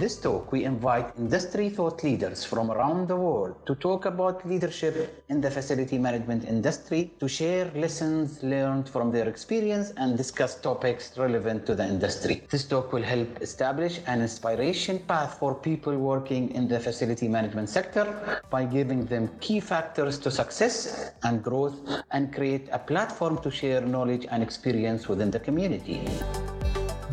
this talk, we invite industry thought leaders from around the world to talk about leadership in the facility management industry, to share lessons learned from their experience and discuss topics relevant to the industry. This talk will help establish an inspiration path for people working in the facility management sector by giving them key factors to success and growth and create a platform to share knowledge and experience within the community.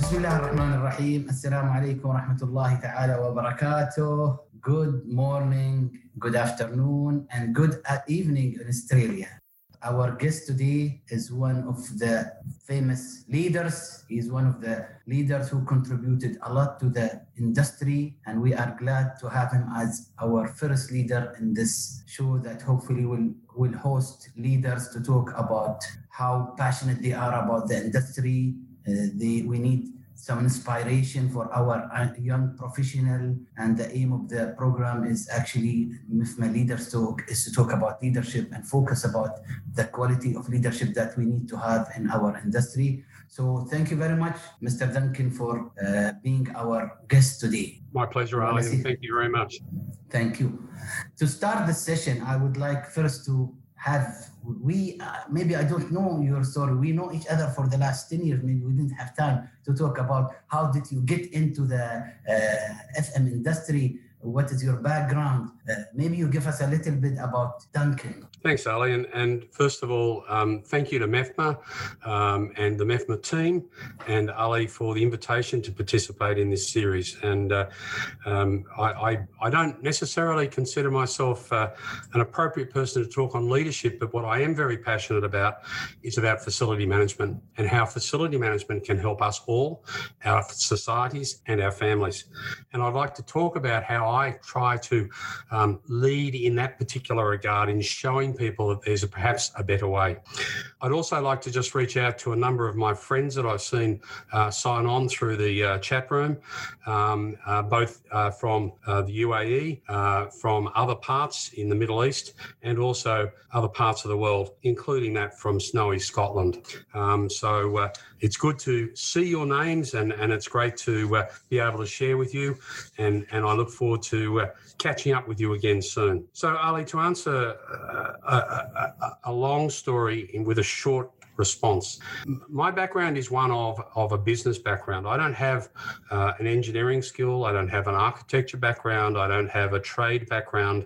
بسم الله الرحمن الرحيم السلام عليكم ورحمة الله تعالى وبركاته Good morning, good afternoon and good evening in Australia. Our guest today is one of the famous leaders. He's one of the leaders who contributed a lot to the industry and we are glad to have him as our first leader in this show that hopefully will, will host leaders to talk about how passionate they are about the industry. Uh, they, we need some inspiration for our uh, young professional and the aim of the program is actually MEFMA Leaders Talk is to talk about leadership and focus about the quality of leadership that we need to have in our industry. So thank you very much, Mr. Duncan, for uh, being our guest today. My pleasure, Ali, and thank you very much. Thank you. To start the session, I would like first to have we uh, maybe I don't know your story. We know each other for the last ten years. Maybe we didn't have time to talk about how did you get into the uh, FM industry. What is your background? Uh, maybe you give us a little bit about Duncan. Thanks, Ali. And, and first of all, um, thank you to MEFMA um, and the MEFMA team and Ali for the invitation to participate in this series. And uh, um, I, I, I, don't necessarily consider myself uh, an appropriate person to talk on leadership, but what I am very passionate about is about facility management and how facility management can help us all, our societies and our families. And I'd like to talk about how I try to um, lead in that particular regard in showing people that there's a, perhaps a better way. I'd also like to just reach out to a number of my friends that I've seen uh, sign on through the uh, chat room, um, uh, both uh, from uh, the UAE, uh, from other parts in the Middle East, and also other parts of the world, including that from snowy Scotland. Um, so it's good to see your names, and, and it's great to uh, be able to share with you. And, and I look forward to uh, catching up with you again soon. So, Ali, to answer uh, a, a, a, long story with a short response. My background is one of, of a business background. I don't have uh, an engineering skill. I don't have an architecture background. I don't have a trade background.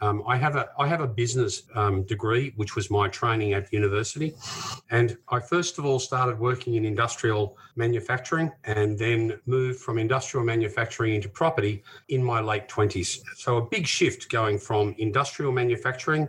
Um, I have a I have a business um, degree, which was my training at university, and I first of all started working in industrial manufacturing, and then moved from industrial manufacturing into property in my late twenties. So a big shift going from industrial manufacturing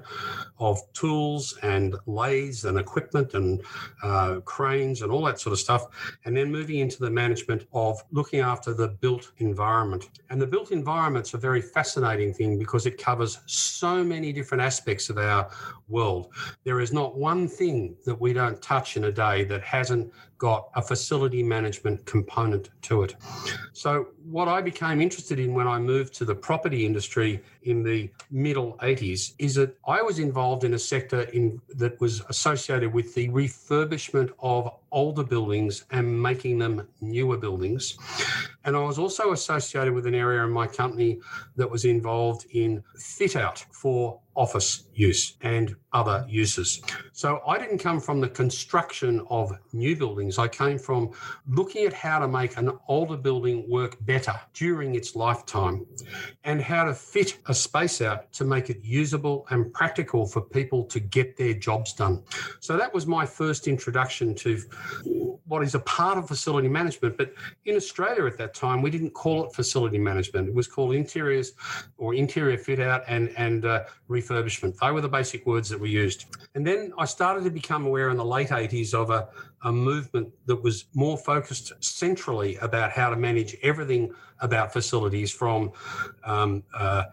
of tools and lathes and equipment and uh, cranes and all that sort of stuff, and then moving into the management of looking after the built environment. And the built environment's a very fascinating thing because it covers so many different aspects of our world. There is not one thing that we don't touch in a day that hasn't got a facility management component to it. So, what I became interested in when I moved to the property industry in the middle 80s is that I was involved in a sector in, that was associated with the refurbishment of older buildings and making them newer buildings. And I was also associated with an area in my company that was involved in fit out for office use and other uses. So I didn't come from the construction of new buildings. I came from looking at how to make an older building work better during its lifetime and how to fit a space out to make it usable and practical for people to get their jobs done. So that was my first introduction to what is a part of facility management. But in Australia at that time, we didn't call it facility management. It was called interiors or interior fit out and, and uh, refurbishment. They were the basic words that we used. And then I started to become aware in the late 80s of a, a movement that was more focused centrally about how to manage everything about facilities from um, uh,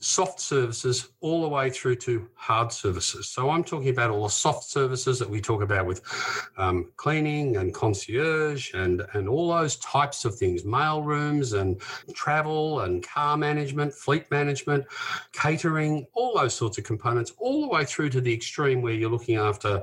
soft services all the way through to hard services. So I'm talking about all the soft services that we talk about with um, cleaning and concierge and, and all those types of things, mail rooms and travel and car management, fleet management, catering, all those sorts of components, all the way through to the extreme where you're looking after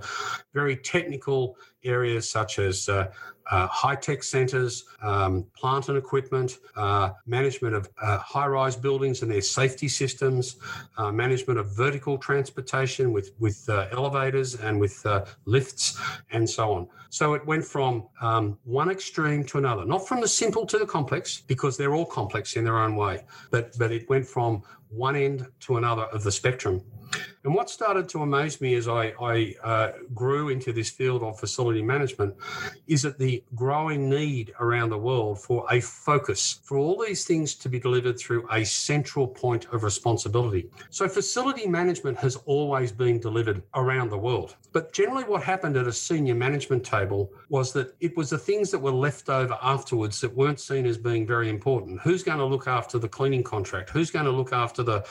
very technical areas such as uh, uh, high tech centres, um, plant and equipment, uh, management of uh, high rise buildings and their safety systems, uh, management of vertical transportation with, with uh, elevators and with lifts, and so on. So it went from um, one extreme to another, not from the simple to the complex, because they're all complex in their own way, but, but it went from one end to another of the spectrum. And what started to amaze me as I, I uh, grew into this field of facility management is that the growing need around the world for a focus, for all these things to be delivered through a central point of responsibility. So, facility management has always been delivered around the world. But generally, what happened at a senior management table was that it was the things that were left over afterwards that weren't seen as being very important. Who's going to look after the cleaning contract? Who's going to look after the,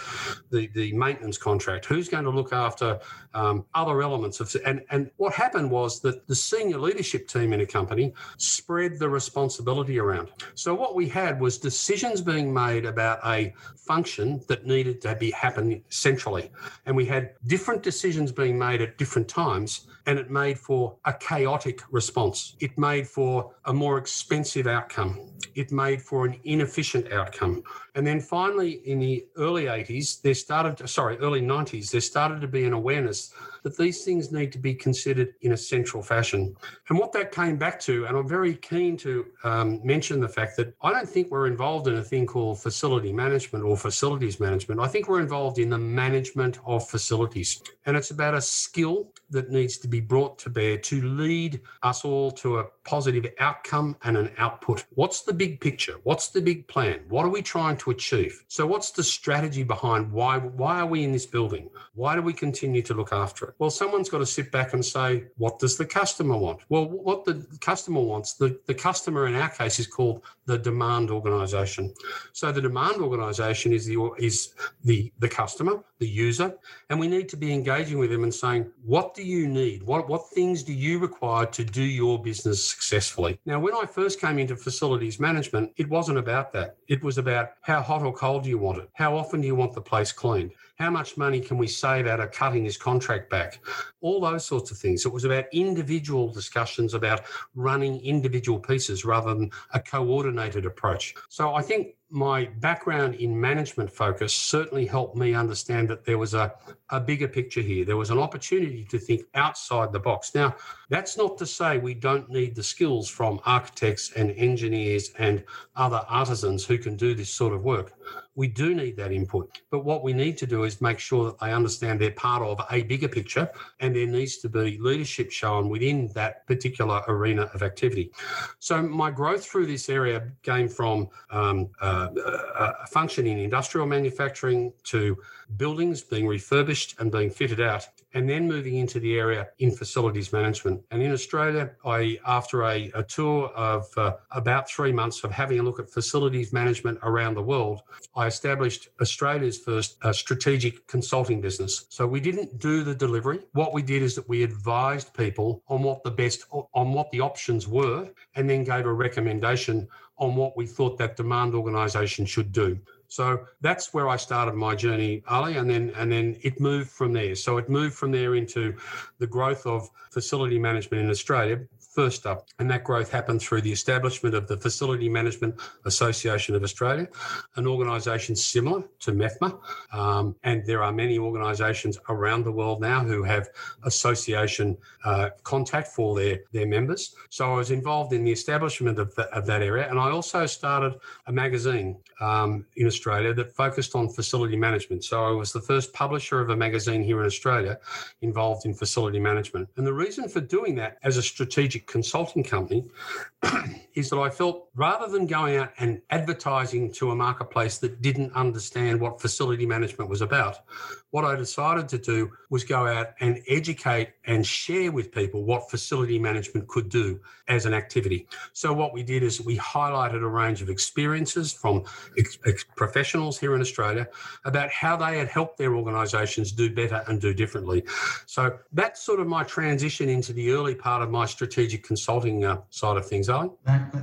the, the maintenance contract? Who's going to look after um, other elements of and and what happened was that the senior leadership team in a company spread the responsibility around. So what we had was decisions being made about a function that needed to be happen centrally, and we had different decisions being made at different times, and it made for a chaotic response. It made for a more expensive outcome. It made for an inefficient outcome. And then finally, in the early 80s, there started, sorry, early 90s, there started to be an awareness that these things need to be considered in a central fashion. And what that came back to, and I'm very keen to um, mention the fact that I don't think we're involved in a thing called facility management or facilities management. I think we're involved in the management of facilities. And it's about a skill that needs to be brought to bear to lead us all to a positive outcome and an output. What's the big picture? What's the big plan? What are we trying to achieve? So what's the strategy behind why why are we in this building? Why do we continue to look after it? Well, someone's got to sit back and say, what does the customer want? Well, what the customer wants, the, the customer in our case is called the demand organization. So the demand organization is the is the the customer, the user, and we need to be engaging with them and saying, what do you need? What what things do you require to do your business successfully? Now, when I first came into facilities management, it wasn't about that. It was about how hot or cold do you want it? How often do you want the place cleaned? How much money can we save out of cutting his contract back? All those sorts of things. It was about individual discussions about running individual pieces rather than a coordinated approach. So I think my background in management focus certainly helped me understand that there was a, a bigger picture here. There was an opportunity to think outside the box. Now, that's not to say we don't need the skills from architects and engineers and other artisans who can do this sort of work. We do need that input. But what we need to do is make sure that they understand they're part of a bigger picture and there needs to be leadership shown within that particular arena of activity. So my growth through this area came from um, uh, Uh, uh, a function in industrial manufacturing to buildings being refurbished and being fitted out and then moving into the area in facilities management. And in Australia, I, after a, a tour of uh, about three months of having a look at facilities management around the world, I established Australia's first uh, strategic consulting business. So we didn't do the delivery. What we did is that we advised people on what the best, on what the options were, and then gave a recommendation on what we thought that demand organisation should do. So that's where I started my journey, Ali, and then and then it moved from there. So it moved from there into the growth of facility management in Australia, first up. And that growth happened through the establishment of the Facility Management Association of Australia, an organisation similar to MEFMA. Um, and there are many organisations around the world now who have association uh, contact for their, their members. So I was involved in the establishment of, the, of that area. And I also started a magazine um, in Australia that focused on facility management. So I was the first publisher of a magazine here in Australia involved in facility management. And the reason for doing that as a strategic strategic consulting company is that I felt rather than going out and advertising to a marketplace that didn't understand what facility management was about, what I decided to do was go out and educate and share with people what facility management could do as an activity. So, what we did is we highlighted a range of experiences from ex- ex- professionals here in Australia about how they had helped their organisations do better and do differently. So, that's sort of my transition into the early part of my strategic consulting uh, side of things, Ali.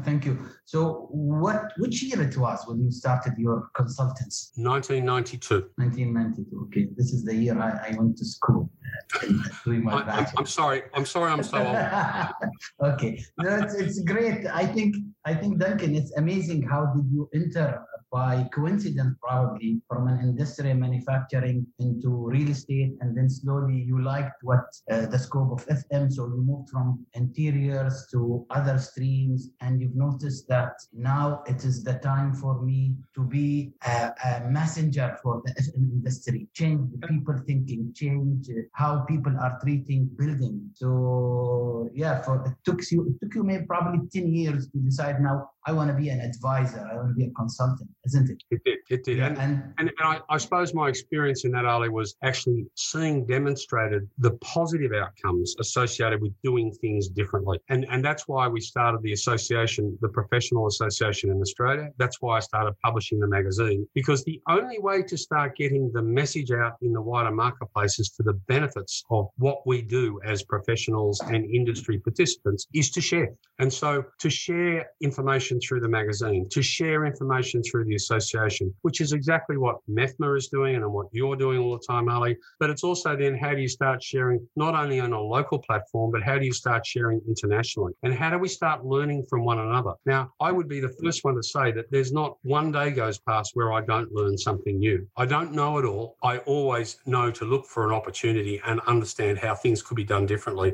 Thank you. So, what which year it was when you started your consultants? 1992. 1992. Okay, this is the year I, I went to school. I, am sorry. I'm sorry. I'm so old. okay, no, it's, it's great. I think I think Duncan, it's amazing. How did you enter by coincidence, probably from an industry manufacturing into real estate, and then slowly you liked what uh, the scope of FM, so you moved from interiors to other streams, and you've noticed that now it is the time for me to be a, a messenger for the FM industry, change the people thinking, change how people are treating building. So yeah, for it took you it took you maybe probably 10 years to decide now I want to be an advisor, I want to be a consultant isn't it? It did. It did. And, and, and, and I, I, suppose my experience in that, Ali, was actually seeing demonstrated the positive outcomes associated with doing things differently. And, and that's why we started the association, the Professional Association in Australia. That's why I started publishing the magazine, because the only way to start getting the message out in the wider marketplace is for the benefits of what we do as professionals and industry participants is to share. And so to share information through the magazine, to share information through the association, which is exactly what MEFMA is doing and what you're doing all the time, Ali. But it's also then how do you start sharing not only on a local platform, but how do you start sharing internationally? And how do we start learning from one another? Now, I would be the first one to say that there's not one day goes past where I don't learn something new. I don't know it all. I always know to look for an opportunity and understand how things could be done differently.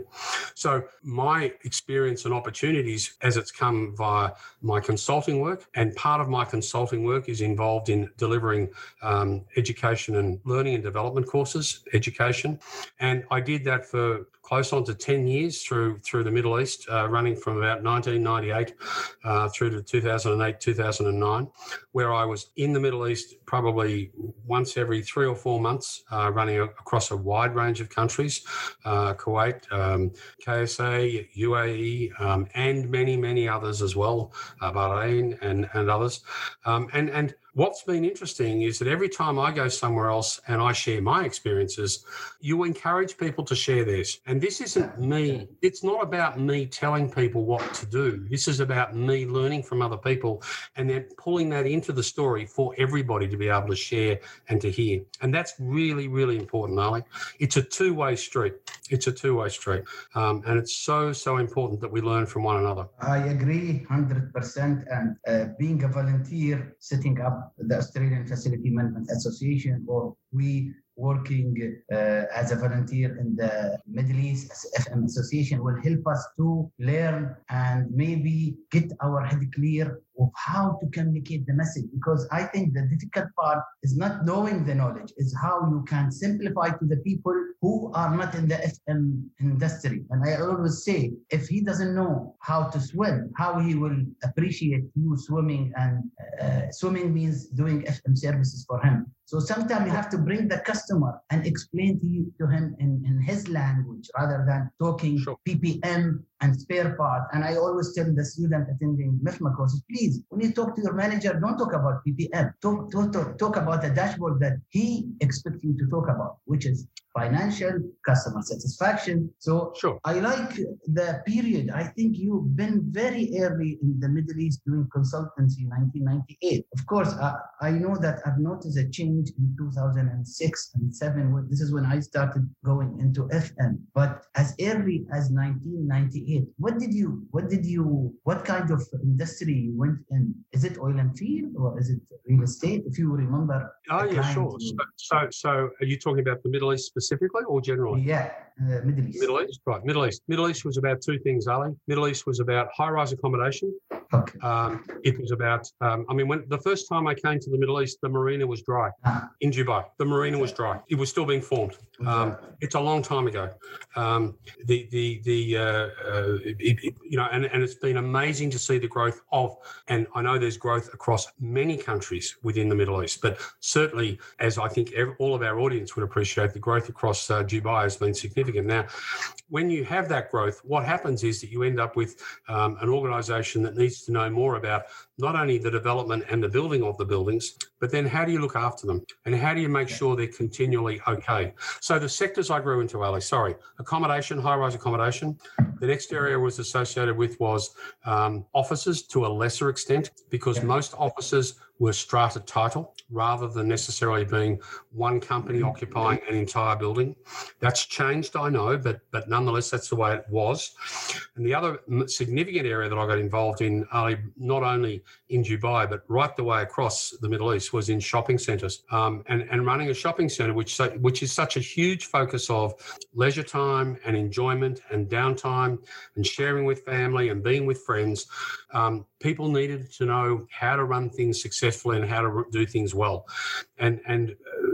So, my experience and opportunities as it's come via my consulting work, and part of my consulting work is involved in delivering um, education and learning and development courses, education. And I did that for close on to 10 years through through the Middle East, uh, running from about 1998 uh, through to 2008, 2009, where I was in the Middle East probably once every three or four months, uh, running across a wide range of countries, uh, Kuwait, um, KSA, UAE, um, and many, many others as well, uh, Bahrain and, and others. Um, and, and What's been interesting is that every time I go somewhere else and I share my experiences, you encourage people to share theirs. And this isn't me, it's not about me telling people what to do. This is about me learning from other people and then pulling that into the story for everybody to be able to share and to hear. And that's really, really important, Ali. It's a two way street. It's a two way street. Um, and it's so, so important that we learn from one another. I agree 100%. And uh, being a volunteer, setting up the Australian Facility Management Association, or we working uh, as a volunteer in the Middle East FM Association will help us to learn and maybe get our head clear of how to communicate the message. Because I think the difficult part is not knowing the knowledge, is how you can simplify to the people who are not in the FM industry. And I always say, if he doesn't know how to swim, how he will appreciate you swimming and uh, swimming means doing FM services for him. So sometimes you have to bring the customer and explain to, you, to him in, in his language rather than talking sure. PPM and spare part. And I always tell the student attending MEFMA courses, please, when you talk to your manager, don't talk about PPM. Talk, talk, talk, talk about the dashboard that he expects you to talk about, which is financial, customer satisfaction. So sure. I like the period. I think you've been very early in the Middle East doing consultancy 1998. Of course, I, I know that I've noticed a change in 2006 and 7. This is when I started going into FM. But as early as 1998, what did you, what did you, what kind of industry you went in? Is it oil and field or is it real estate? If you remember. Oh, yeah, sure. So, so, so, are you talking about the Middle East specifically or generally? Yeah, uh, Middle East. Middle East, right. Middle East. Middle East was about two things, Ali. Middle East was about high rise accommodation. Okay. Um, it was about, um, I mean, when the first time I came to the Middle East, the marina was dry uh-huh. in Dubai. The marina was dry. It was still being formed. Um, it's a long time ago. Um, the, the, the, uh, uh, it, it, you know, and, and it's been amazing to see the growth of, and I know there's growth across many countries within the Middle East, but certainly, as I think all of our audience would appreciate, the growth across uh, Dubai has been significant. Now, when you have that growth, what happens is that you end up with um, an organisation that needs to know more about not only the development and the building of the buildings, but then how do you look after them and how do you make sure they're continually okay? So the sectors I grew into, Ali, sorry, accommodation, high-rise accommodation. The next area was associated with was um, offices to a lesser extent because most offices were strata title rather than necessarily being one company mm-hmm. occupying an entire building. That's changed, I know, but but nonetheless, that's the way it was. And the other significant area that I got involved in, Ali, not only in Dubai but right the way across the Middle East, was in shopping centres um, and and running a shopping centre, which which is such a huge focus of leisure time and enjoyment and downtime and sharing with family and being with friends. Um, people needed to know how to run things successfully and how to do things well. And and uh,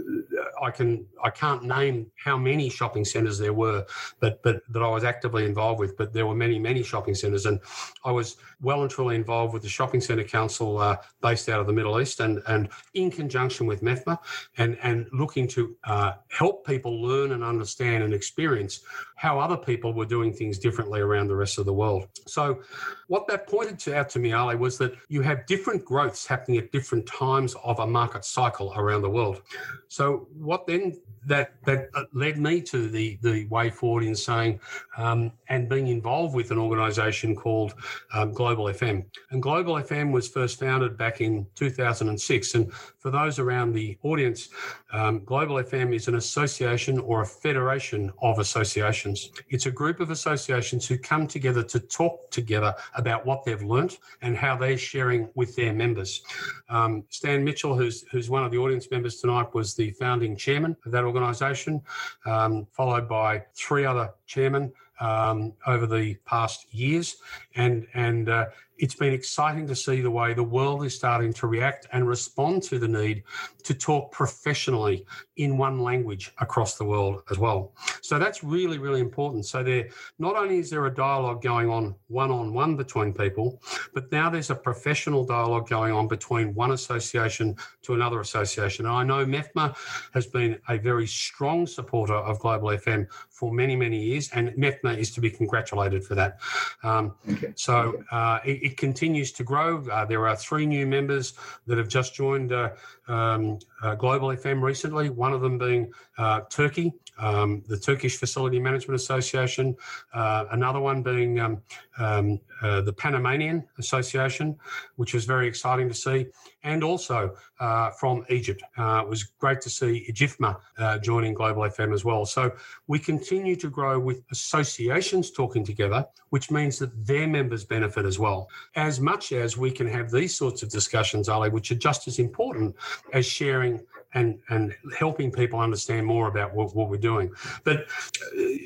I can I can't name how many shopping centres there were, but but that I was actively involved with. But there were many many shopping centres, and I was well and truly involved with the shopping centre council uh, based out of the Middle East, and and in conjunction with MEFMA, and and looking to uh, help people learn and understand and experience how other people were doing things differently around the rest of the world. So, what that pointed to, out to me, Ali, was that you have different growths happening at different times of a market cycle around the world. So, what then that that led me to the the way forward in saying um, and being involved with an organisation called um, Global FM. And Global FM was first founded back in 2006. And for those around the audience, um, Global FM is an association or a federation of associations associations. It's a group of associations who come together to talk together about what they've learnt and how they're sharing with their members. Um, Stan Mitchell, who's, who's one of the audience members tonight, was the founding chairman of that organisation, um, followed by three other chairmen um, over the past years, and and uh, it's been exciting to see the way the world is starting to react and respond to the need to talk professionally in one language across the world as well. So that's really, really important. So there, not only is there a dialogue going on one-on-one between people, but now there's a professional dialogue going on between one association to another association. And I know MEFMA has been a very strong supporter of Global FM for many, many years, and MEFMA is to be congratulated for that. Um, okay. So uh, it, it, continues to grow. Uh, there are three new members that have just joined uh, um, uh, Global FM recently, one of them being uh, Turkey, um, the Turkish Facility Management Association, uh, another one being um, um, uh, the Panamanian Association, which is very exciting to see, and also uh, from Egypt. Uh, it was great to see IGIFMA uh, joining Global FM as well. So we continue to grow with associations talking together, which means that their members benefit as well. As much as we can have these sorts of discussions, Ali, which are just as important as sharing and and helping people understand more about what, what we're doing. But uh,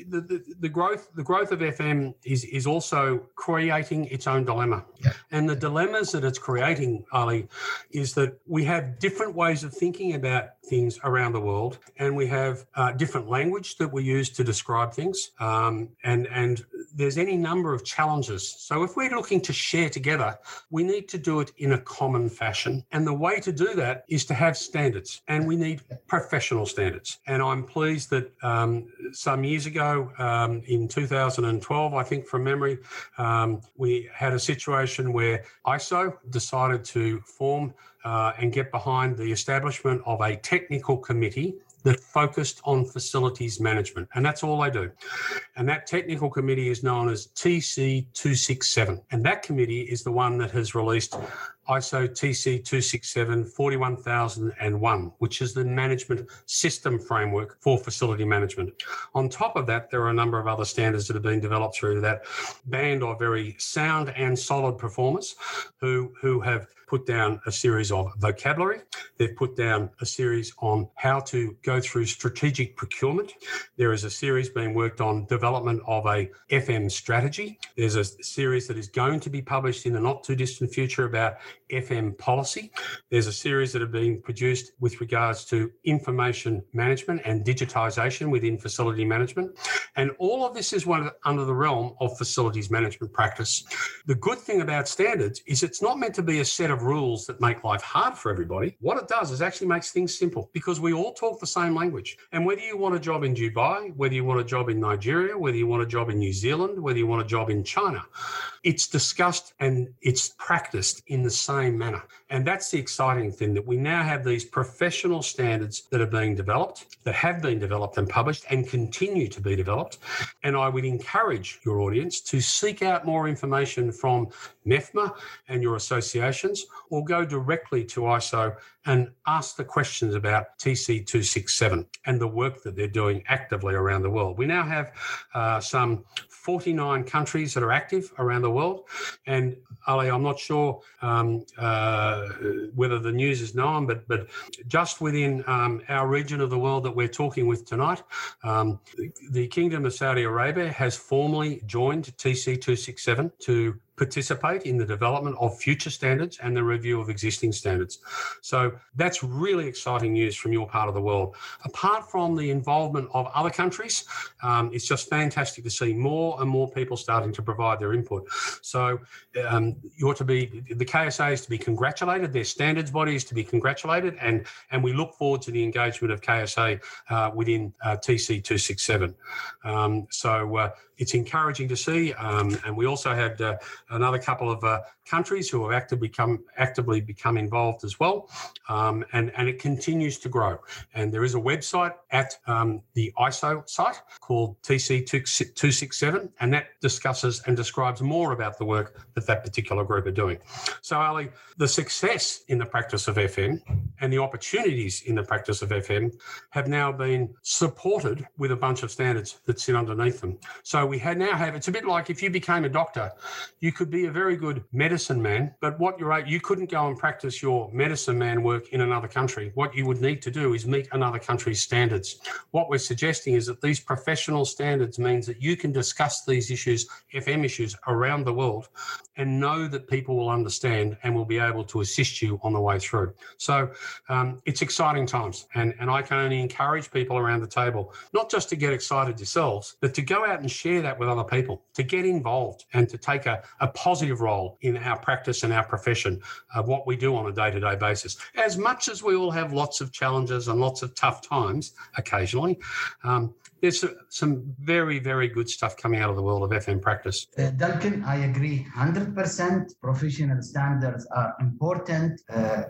the, the, the, growth the growth of FM is is also creating its own dilemma, yeah. and the dilemmas that it's creating, Ali, is that we have different ways of thinking about things around the world, and we have uh, different language that we use to describe things, um, and and there's any number of challenges. So if we're looking to share together, we need to do it in a common fashion, and the way to do that is to have standards, and we need professional standards. And I'm pleased that um, some years ago, um, in 2012, I think from memory, um, we had a situation where ISO decided to form uh, and get behind the establishment of a technical committee that focused on facilities management. And that's all they do. And that technical committee is known as TC 267. And that committee is the one that has released ISO TC 267 41001, which is the management system framework for facility management. On top of that, there are a number of other standards that have been developed through that band of very sound and solid performers who, who have put down a series of vocabulary. They've put down a series on how to go through strategic procurement. There is a series being worked on development of a FM strategy. There's a series that is going to be published in the not too distant future about FM policy. There's a series that have been produced with regards to information management and digitisation within facility management. And all of this is under the realm of facilities management practice. The good thing about standards is it's not meant to be a set of rules that make life hard for everybody. What it does is actually makes things simple because we all talk the same language. And whether you want a job in Dubai, whether you want a job in Nigeria, whether you want a job in New Zealand, whether you want a job in China, it's discussed and it's practiced in the same manner. And that's the exciting thing that we now have these professional standards that are being developed, that have been developed and published and continue to be developed. And I would encourage your audience to seek out more information from MEFMA and your associations, or go directly to ISO and ask the questions about TC267 and the work that they're doing actively around the world. We now have uh, some 49 countries that are active around the world. And Ali, I'm not sure um, uh, whether the news is known, but but just within um, our region of the world that we're talking with tonight, um, the Kingdom of Saudi Arabia has formally joined TC267 to participate in the development of future standards and the review of existing standards. So that's really exciting news from your part of the world. Apart from the involvement of other countries, um, it's just fantastic to see more and more people starting to provide their input. So um, you're to be the KSA is to be congratulated. Their standards body is to be congratulated, and and we look forward to the engagement of KSA uh, within uh, TC two six seven. Um, so uh, it's encouraging to see. Um, and we also had uh, another couple of uh, countries who have actively become actively become involved as well, um, and and it continues to grow. And there is a website at um, the ISO site called TC two six seven, and that discusses and describes more about the work that that particular group are doing. So, Ali, the success in the practice of FM and the opportunities in the practice of FM have now been supported with a bunch of standards that sit underneath them. So we now have it's a bit like if you became a doctor, you could be a very good medicine man, but what you're you couldn't go and practice your medicine man work in another country. What you would need to do is meet another country's standards. What we're suggesting is that these professional standards means that you can discuss these issues, FM issues around the world and know that people will understand and will be able to assist you on the way through. So um, it's exciting times. And, and I can only encourage people around the table, not just to get excited yourselves, but to go out and share that with other people, to get involved and to take a, a positive role in our practice and our profession of what we do on a day to day basis. As much as we all have lots of challenges and lots of tough times occasionally, um, there's some very, very good stuff coming out of the world of FM practice. Uh, Duncan, I agree 100%. Professional standards are important. Uh,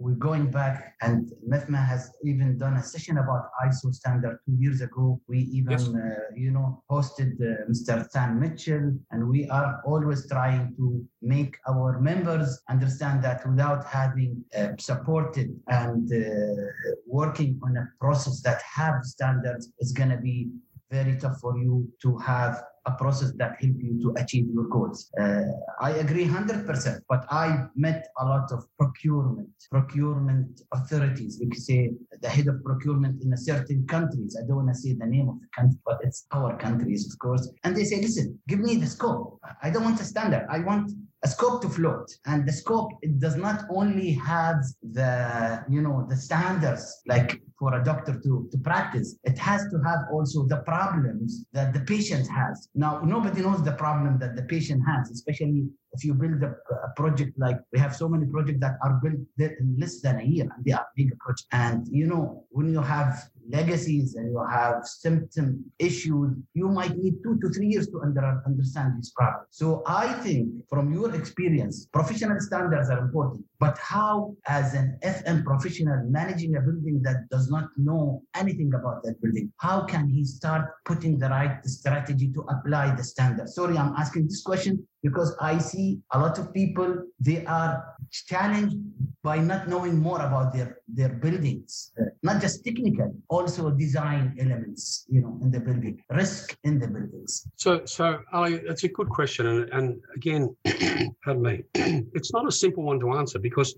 we're going back, and MEFMA has even done a session about ISO standard two years ago. We even, yes. uh, you know, hosted uh, Mr. Stan Mitchell, and we are always trying to make our members understand that without having uh, supported and uh, working on a process that have standards, it's going to be be very tough for you to have a process that help you to achieve your goals. Uh, I agree 100%, but I met a lot of procurement, procurement authorities. We could say the head of procurement in a certain countries. I don't want to say the name of the country, but it's our countries, of course. And they say, listen, give me the scope. I don't want a standard. I want a scope to float and the scope it does not only have the you know the standards like for a doctor to, to practice. It has to have also the problems that the patient has. Now, nobody knows the problem that the patient has, especially if you build a, a, project like we have so many projects that are built in less than a year and they are big projects. And you know, when you have legacies and you have symptom issues, you might need two to three years to under, understand these problems. So I think from your experience, professional standards are important. But how, as an FM professional managing a building that does not know anything about that building, how can he start putting the right strategy to apply the standard? Sorry, I'm asking this question because I see a lot of people, they are challenged by not knowing more about their, their buildings, uh, not just technical, also design elements, you know, in the building, risk in the buildings. So, so Ali, that's a good question. And, and again, pardon me, it's not a simple one to answer because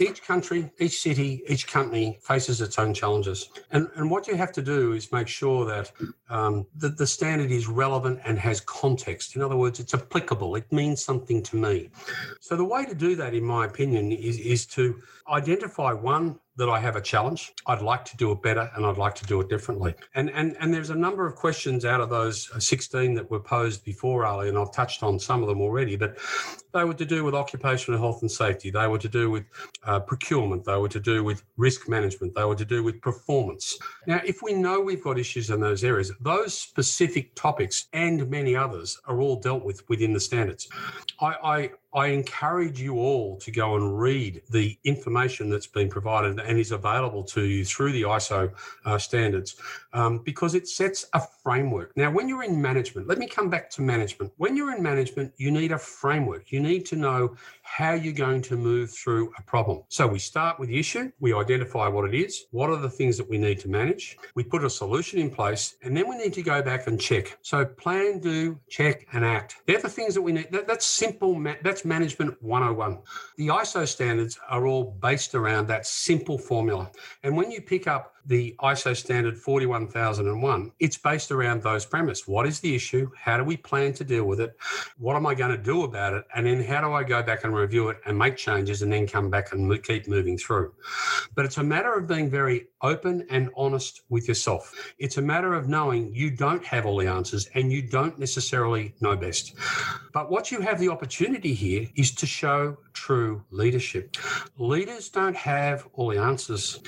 each country, each city, each company faces its own challenges. And, and what you have to do is make sure that, um, that the standard is relevant and has context. In other words, it's applicable. It means something to me. So the way to do that, in my opinion, is, is to identify one that I have a challenge. I'd like to do it better and I'd like to do it differently. And and and there's a number of questions out of those 16 that were posed before, Ali, and I've touched on some of them already, but they were to do with occupational health and safety. They were to do with uh, procurement. They were to do with risk management. They were to do with performance. Now, if we know we've got issues in those areas, those specific topics and many others are all dealt with within the standards. I, I I encourage you all to go and read the information that's been provided and is available to you through the ISO uh, standards um, because it sets a framework. Now, when you're in management, let me come back to management. When you're in management, you need a framework. You need to know how you're going to move through a problem. So we start with the issue, we identify what it is, what are the things that we need to manage, we put a solution in place, and then we need to go back and check. So plan, do, check, and act. They're the things that we need. That, that's simple, that's management 101. The ISO standards are all based around that simple formula. And when you pick up the ISO standard 41001, it's based around those premise. What is the issue? How do we plan to deal with it? What am I going to do about it? And then how do I go back and review it and make changes and then come back and keep moving through? But it's a matter of being very open and honest with yourself. It's a matter of knowing you don't have all the answers and you don't necessarily know best. But what you have the opportunity here is to show true leadership. Leaders don't have all the answers.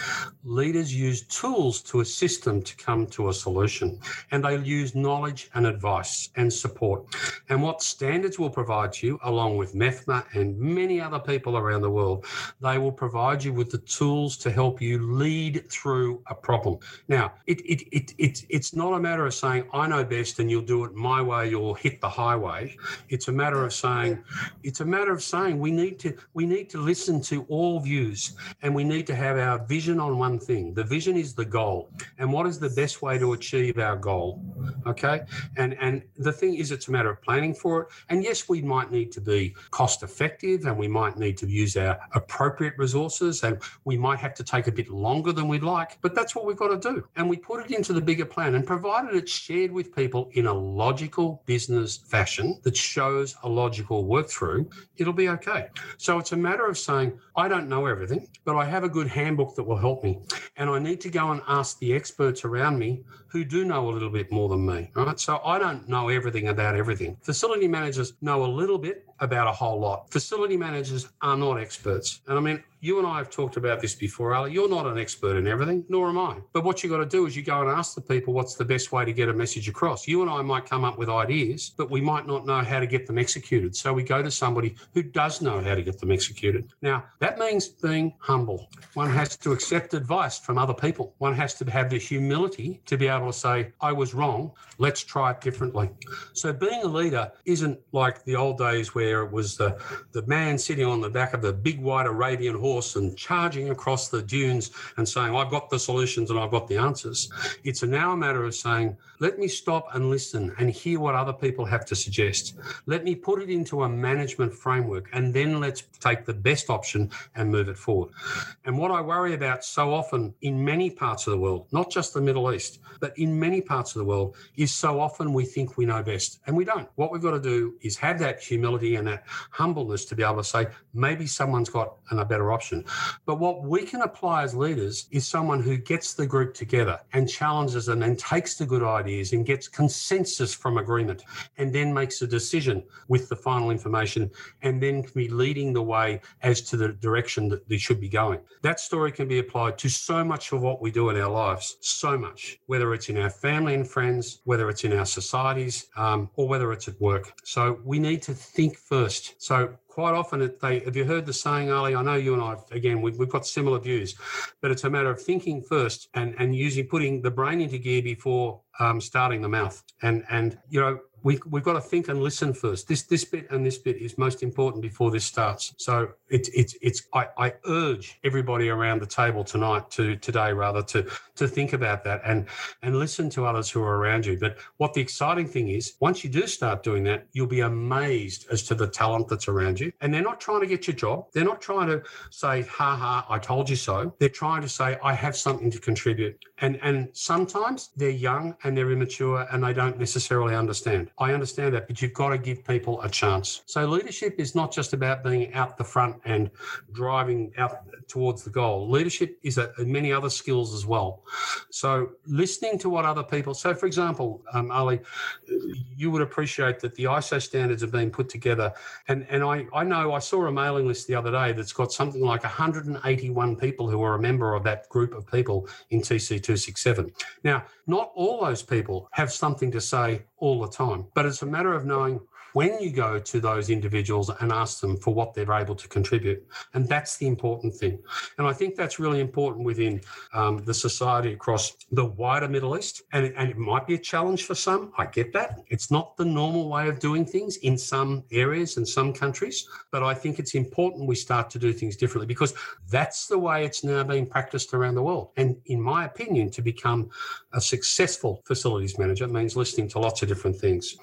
Leaders use tools to assist them to come to a solution, and they use knowledge and advice and support. And what standards will provide to you, along with MEFMA and many other people around the world, they will provide you with the tools to help you lead through a problem. Now, it, it, it, it, it's not a matter of saying, I know best and you'll do it my way or hit the highway. It's a matter of saying, it's a matter of saying we need to we need to listen to all views and we need to have our vision on one thing. The vision is the goal. And what is the best way to achieve our goal? Okay. And and the thing is it's a matter of planning for it. And yes, we might need to be cost effective and we might need to use our appropriate resources and we might have to take a bit longer than we'd like, but that's what we've got to do. And we put it into the bigger plan and provided it's shared with people in a logical business fashion that shows a logical work through, it'll be okay. So it's a matter of saying, I don't know everything, but I have a good handbook that will help me. And I need to go and ask the experts around me who do know a little bit more than me. Right. So I don't know everything about everything. Facility managers know a little bit about a whole lot. Facility managers are not experts. And I mean, you and I have talked about this before, Ali. You're not an expert in everything, nor am I. But what you got to do is you go and ask the people what's the best way to get a message across. You and I might come up with ideas, but we might not know how to get them executed. So we go to somebody who does know how to get them executed. Now, that means being humble. One has to accept advice from other people. One has to have the humility to be able say, I was wrong. Let's try it differently. So being a leader isn't like the old days where it was the, the man sitting on the back of the big white Arabian horse and charging across the dunes and saying, I've got the solutions and I've got the answers. It's now a matter of saying, let me stop and listen and hear what other people have to suggest. Let me put it into a management framework and then let's take the best option and move it forward. And what I worry about so often in many parts of the world, not just the Middle East, but in many parts of the world, is so often we think we know best and we don't. What we've got to do is have that humility and that humbleness to be able to say, maybe someone's got a better option. But what we can apply as leaders is someone who gets the group together and challenges them and takes the good ideas and gets consensus from agreement and then makes a decision with the final information and then can be leading the way as to the direction that they should be going. That story can be applied to so much of what we do in our lives, so much, whether it's in our family and friends, whether it's in our societies, um, or whether it's at work. So we need to think first. So quite often they have you heard the saying ali i know you and i again we've, we've got similar views but it's a matter of thinking first and and using putting the brain into gear before um, starting the mouth and and you know we, we've got to think and listen first. This this bit and this bit is most important before this starts. So it's it's it's I, I urge everybody around the table tonight to today rather to to think about that and and listen to others who are around you. But what the exciting thing is, once you do start doing that, you'll be amazed as to the talent that's around you. And they're not trying to get your job. They're not trying to say, ha ha, I told you so. They're trying to say, I have something to contribute. And and sometimes they're young and they're immature and they don't necessarily understand. I understand that, but you've got to give people a chance. So leadership is not just about being out the front and driving out towards the goal. Leadership is a, many other skills as well. So listening to what other people. So, for example, um, Ali, you would appreciate that the ISO standards have been put together, and and I I know I saw a mailing list the other day that's got something like 181 people who are a member of that group of people in TC 267. Now, not all those people have something to say all the time, but it's a matter of knowing when you go to those individuals and ask them for what they're able to contribute. And that's the important thing. And I think that's really important within um, the society across the wider Middle East. And it, and it might be a challenge for some. I get that. It's not the normal way of doing things in some areas and some countries. But I think it's important we start to do things differently because that's the way it's now being practiced around the world. And in my opinion, to become a successful facilities manager means listening to lots of different things.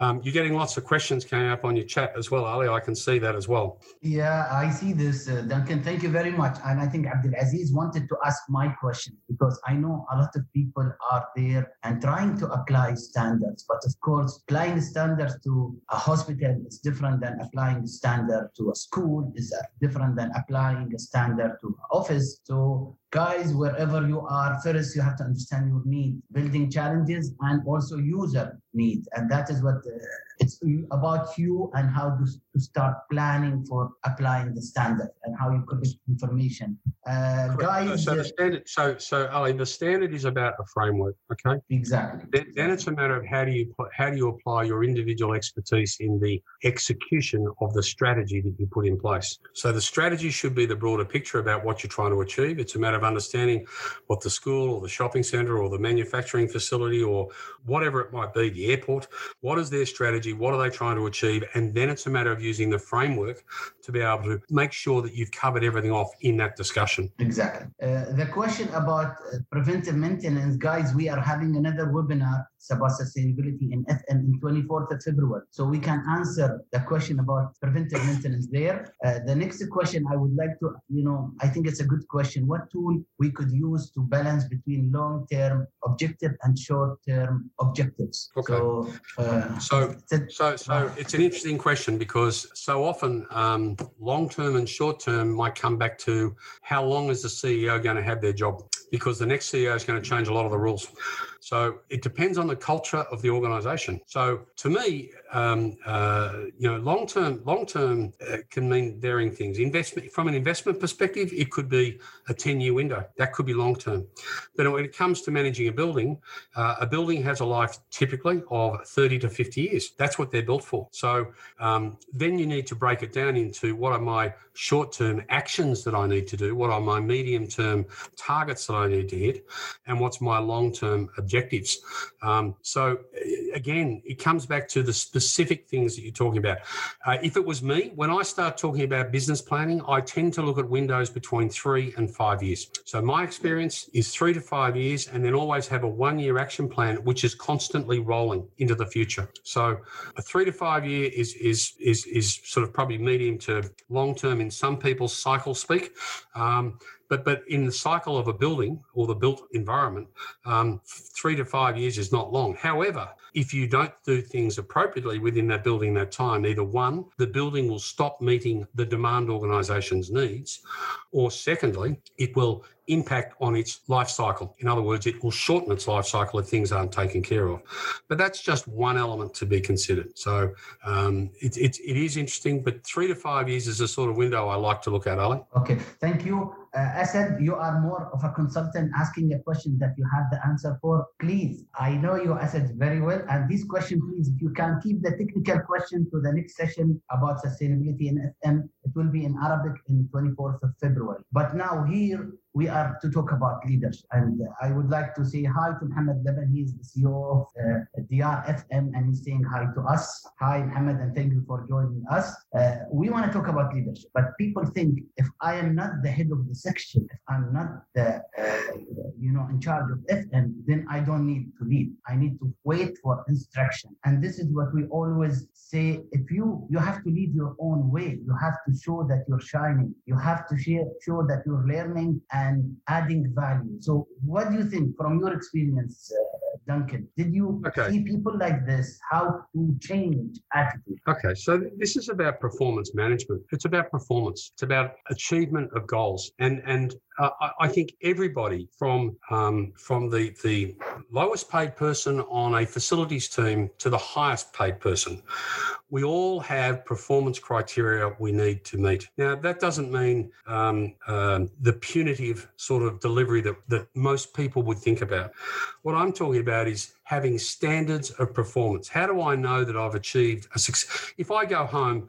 Um, you're getting lots of questions coming up on your chat as well, Ali. I can see that as well. Yeah, I see this, uh, Duncan. Thank you very much. And I think Abdul Aziz wanted to ask my question because I know a lot of people are there and trying to apply standards. But of course, applying standards to a hospital is different than applying standard to a school, is different than applying a standard to an office. So guys, wherever you are, first you have to understand your need, building challenges, and also user needs. And that is what uh, it's about you and how to, to start planning for applying the standard and how you collect information. Uh, guys, so, the standard, so, so Ali, the standard is about a framework, okay? Exactly. Then, then it's a matter of how do you how do you apply your individual expertise in the execution of the strategy that you put in place. So the strategy should be the broader picture about what you're trying to achieve. It's a matter of understanding what the school or the shopping centre or the manufacturing facility or whatever it might be, the airport, what is their strategy? What are they trying to achieve? And then it's a matter of using the framework to be able to make sure that you've covered everything off in that discussion. Exactly. Uh, the question about uh, preventive maintenance, guys, we are having another webinar about sustainability in FM in 24th of February. So we can answer the question about preventive maintenance there. Uh, the next question I would like to, you know, I think it's a good question. What tool we could use to balance between long-term objective and short-term objectives? Okay. So, uh, so, so, so it's an interesting question because so often um, long-term and short-term might come back to how long is the CEO going to have their job? Because the next CEO is going to change a lot of the rules. So it depends on the culture of the organisation. So to me, um, uh, you know, long term, long term uh, can mean varying things. Investment from an investment perspective, it could be a ten year window. That could be long term. But when it comes to managing a building, uh, a building has a life typically of thirty to fifty years. That's what they're built for. So um, then you need to break it down into what are my short term actions that I need to do, what are my medium term targets that I need to hit, and what's my long term objectives. Um, so again, it comes back to the specific things that you're talking about. Uh, if it was me, when I start talking about business planning, I tend to look at windows between three and five years. So my experience is three to five years, and then always have a one year action plan, which is constantly rolling into the future. So a three to five year is is is is sort of probably medium to long term in some people's cycle speak. Um, but but in the cycle of a building or the built environment, um, three to five years is not long. However, if you don't do things appropriately within that building that time, either one, the building will stop meeting the demand organisation's needs, or secondly, it will impact on its life cycle. In other words, it will shorten its life cycle if things aren't taken care of. But that's just one element to be considered. So um, it, it, it is interesting, but three to five years is a sort of window I like to look at, Ali. Okay, thank you. Uh, Asad, you are more of a consultant asking a question that you have the answer for. Please, I know you, Asad, very well. And this question, please, if you can keep the technical question to the next session about sustainability in FM, it will be in Arabic in 24th of February. But now here, we are to talk about leadership. And I would like to say hi to Mohammed Laban. is the CEO of uh, DR FM and he's saying hi to us. Hi, Mohammed, and thank you for joining us. Uh, we want to talk about leadership, but people think if I am not the head of the section, if I'm not the, uh, you know, in charge of FM, then I don't need to lead. I need to wait for instruction. And this is what we always say. If you, you have to lead your own way. You have to show that you're shining. You have to share, show that you're learning and and adding value. So, what do you think from your experience, uh, Duncan? Did you okay. see people like this? How to change attitude? Okay, so this is about performance management. It's about performance. It's about achievement of goals, and and uh, I think everybody from um, from the the lowest paid person on a facilities team to the highest paid person, we all have performance criteria we need to meet. Now that doesn't mean um, um, the punitive sort of delivery that that most people would think about. What I'm talking about is having standards of performance. How do I know that I've achieved a success? If I go home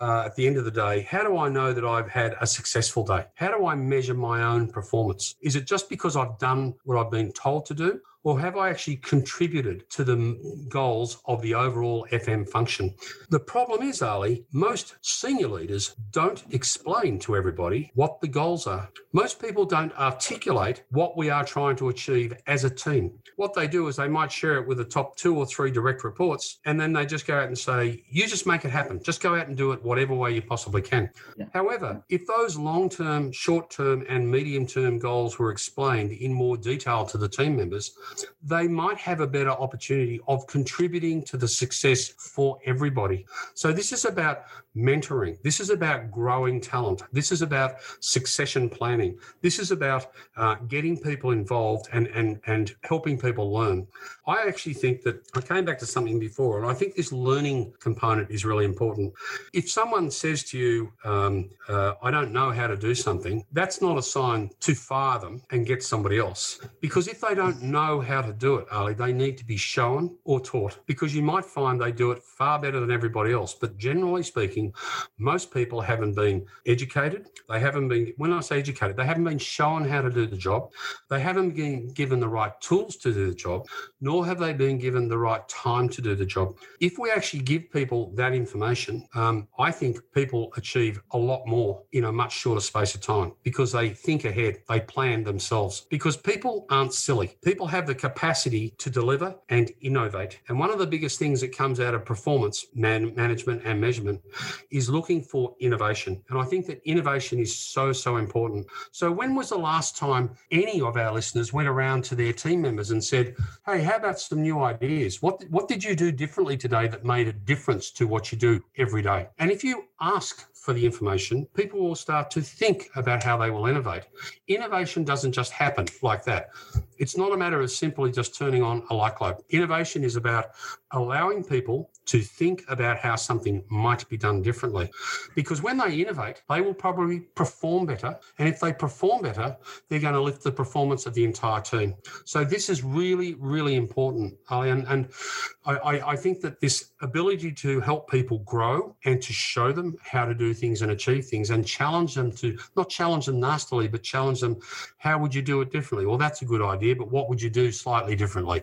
uh, at the end of the day, how do I know that I've had a successful day? How do I measure my own performance? Is it just because I've done what I've been told to do? Or have I actually contributed to the goals of the overall FM function? The problem is, Ali, most senior leaders don't explain to everybody what the goals are. Most people don't articulate what we are trying to achieve as a team. What they do is they might share it with the top two or three direct reports, and then they just go out and say, You just make it happen. Just go out and do it whatever way you possibly can. Yeah. However, if those long term, short term, and medium term goals were explained in more detail to the team members, they might have a better opportunity of contributing to the success for everybody. So, this is about mentoring. This is about growing talent. This is about succession planning. This is about uh, getting people involved and, and, and helping people learn. I actually think that I came back to something before, and I think this learning component is really important. If someone says to you, um, uh, I don't know how to do something, that's not a sign to fire them and get somebody else. Because if they don't know how to do it, Ali, they need to be shown or taught because you might find they do it far better than everybody else. But generally speaking, most people haven't been educated. They haven't been, when I say educated, they haven't been shown how to do the job. They haven't been given the right tools to do the job, nor have they been given the right time to do the job. If we actually give people that information, um, I think people achieve a lot more in a much shorter space of time because they think ahead, they plan themselves. Because people aren't silly. People have the capacity to deliver and innovate. And one of the biggest things that comes out of performance man- management and measurement is looking for innovation. And I think that innovation is so, so important. So, when was the last time any of our listeners went around to their team members and said, Hey, how about some new ideas? What, what did you do differently today that made a difference to what you do every day? And if you ask for the information, people will start to think about how they will innovate. Innovation doesn't just happen like that. It's not a matter of simply just turning on a light bulb. Innovation is about allowing people to think about how something might be done differently. Because when they innovate, they will probably perform better. And if they perform better, they're going to lift the performance of the entire team. So this is really, really important, Ali. And, and I, I think that this ability to help people grow and to show them how to do things and achieve things and challenge them to not challenge them nastily, but challenge them, how would you do it differently? Well, that's a good idea, but what would you do slightly differently?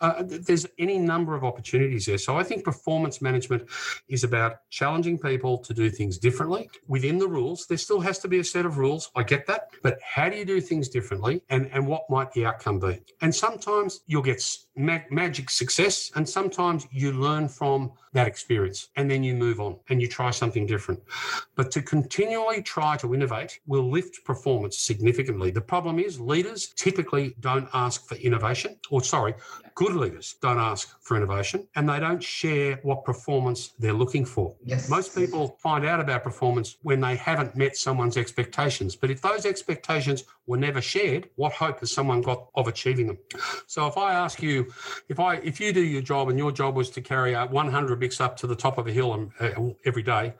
Uh, there's any number of opportunities there. So I think performance management is about challenging people to do things differently within the rules. There still has to be a set of rules. I get that. But how do you do things differently and, and what might the outcome be? And sometimes you'll get mag- magic success, and sometimes you learn from that experience and then you move on and you try something different. But to continually try to innovate will lift performance significantly. The problem is leaders typically don't ask for innovation, or sorry, good leaders don't ask for innovation and they don't share what performance they're looking for. Yes. Most people find out about performance when they haven't met someone's expectations. But if those expectations were never shared, what hope has someone got of achieving them? So if I ask you, if I if you do your job and your job was to carry out 100 bricks up to the top of a hill and, uh, every day,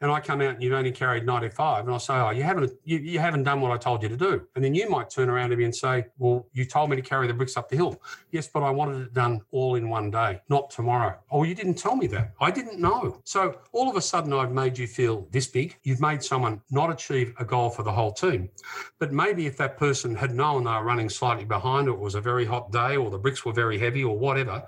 and I come out and you've only carried 95, and I say, oh, you haven't you, you haven't done what I told you to do, and then you might turn around to me and say, well, you told me to carry the bricks up the hill. Yes, but I wanted it done all in one day, not tomorrow. Oh, you didn't tell me that. I didn't know. So all of a sudden, I've made you feel this big. You've made someone not achieve a goal for the whole team, but maybe if that person had known they were running slightly behind, or it was a very hot day, or the bricks were very heavy, or whatever,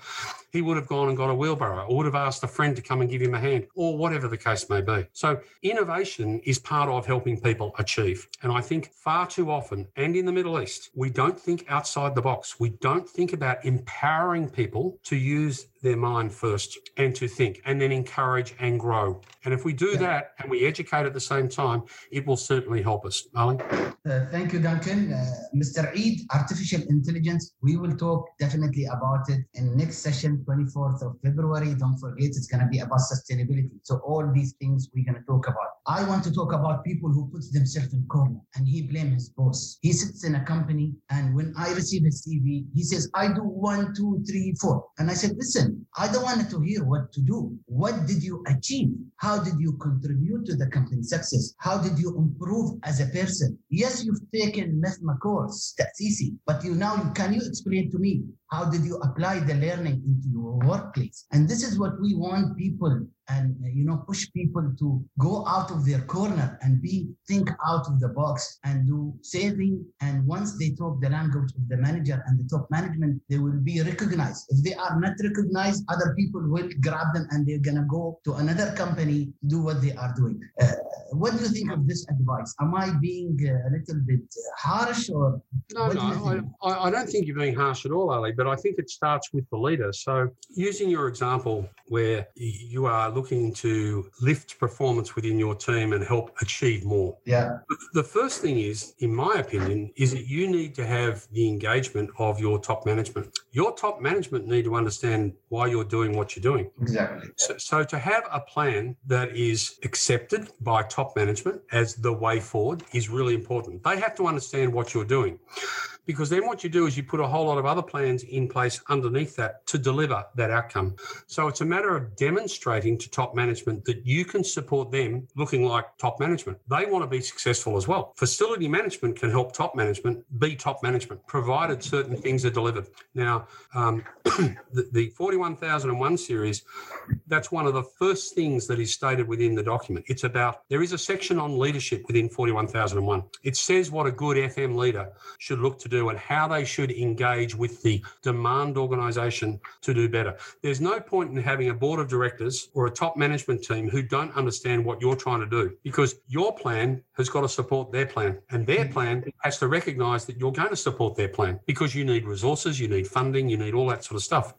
he would have gone and got a wheelbarrow or would have asked a friend to come and give him a hand or whatever the case may be. So innovation is part of helping people achieve. And I think far too often, and in the Middle East, we don't think outside the box. We don't think about empowering people to use their mind first and to think and then encourage and grow. And if we do yeah. that and we educate at the same time, it will certainly help us. Marlene? Uh, thank you, Duncan. Uh, Mr. Eid, artificial intelligence, we will talk definitely about it in next session, 24th of February. Don't forget, it's going to be about sustainability. So all these things we're going to talk about. I want to talk about people who put themselves in corner and he blame his boss. He sits in a company and when I receive his CV, he says, I do one, two, three, four. And I said, listen, I don't want to hear what to do. What did you achieve? How did you contribute to the company success? How did you improve as a person? Yes, you've taken MEFMA course, that's easy, but you now can you explain to me how did you apply the learning into your workplace? And this is what we want people and you know push people to go out of their corner and be think out of the box and do saving. And once they talk the language of the manager and the top management they will be recognized. If they are not recognized other people will grab them and they're going to go to another company to do what they are doing. Uh, what do you think of this advice? Am i being uh, a little bit harsh or no no I, I don't think you're being harsh at all ali but i think it starts with the leader. So using your example where you are looking to lift performance within your team and help achieve more. Yeah. The first thing is, in my opinion, is that you need to have the engagement of your top management. Your top management need to understand why you're doing what you're doing. Exactly. So, so to have a plan that is accepted by top management as the way forward is really important. They have to understand what you're doing because then what you do is you put a whole lot of other plans in place underneath that to deliver that outcome. So it's a matter of demonstrating to top management that you can support them looking like top management. They want to be successful as well. Facility management can help top management be top management, provided certain things are delivered. Now, um, the, the 41001 series, that's one of the first things that is stated within the document. It's about, there is a section on leadership within 41001. It says what a good FM leader should look to do and how they should engage with the demand organization to do better. There's no point in having a board of directors or a top management team who don't understand what you're trying to do because your plan has got to support their plan and their plan has to recognize that you're going to support their plan because you need resources, you need funding, you need all that sort of stuff.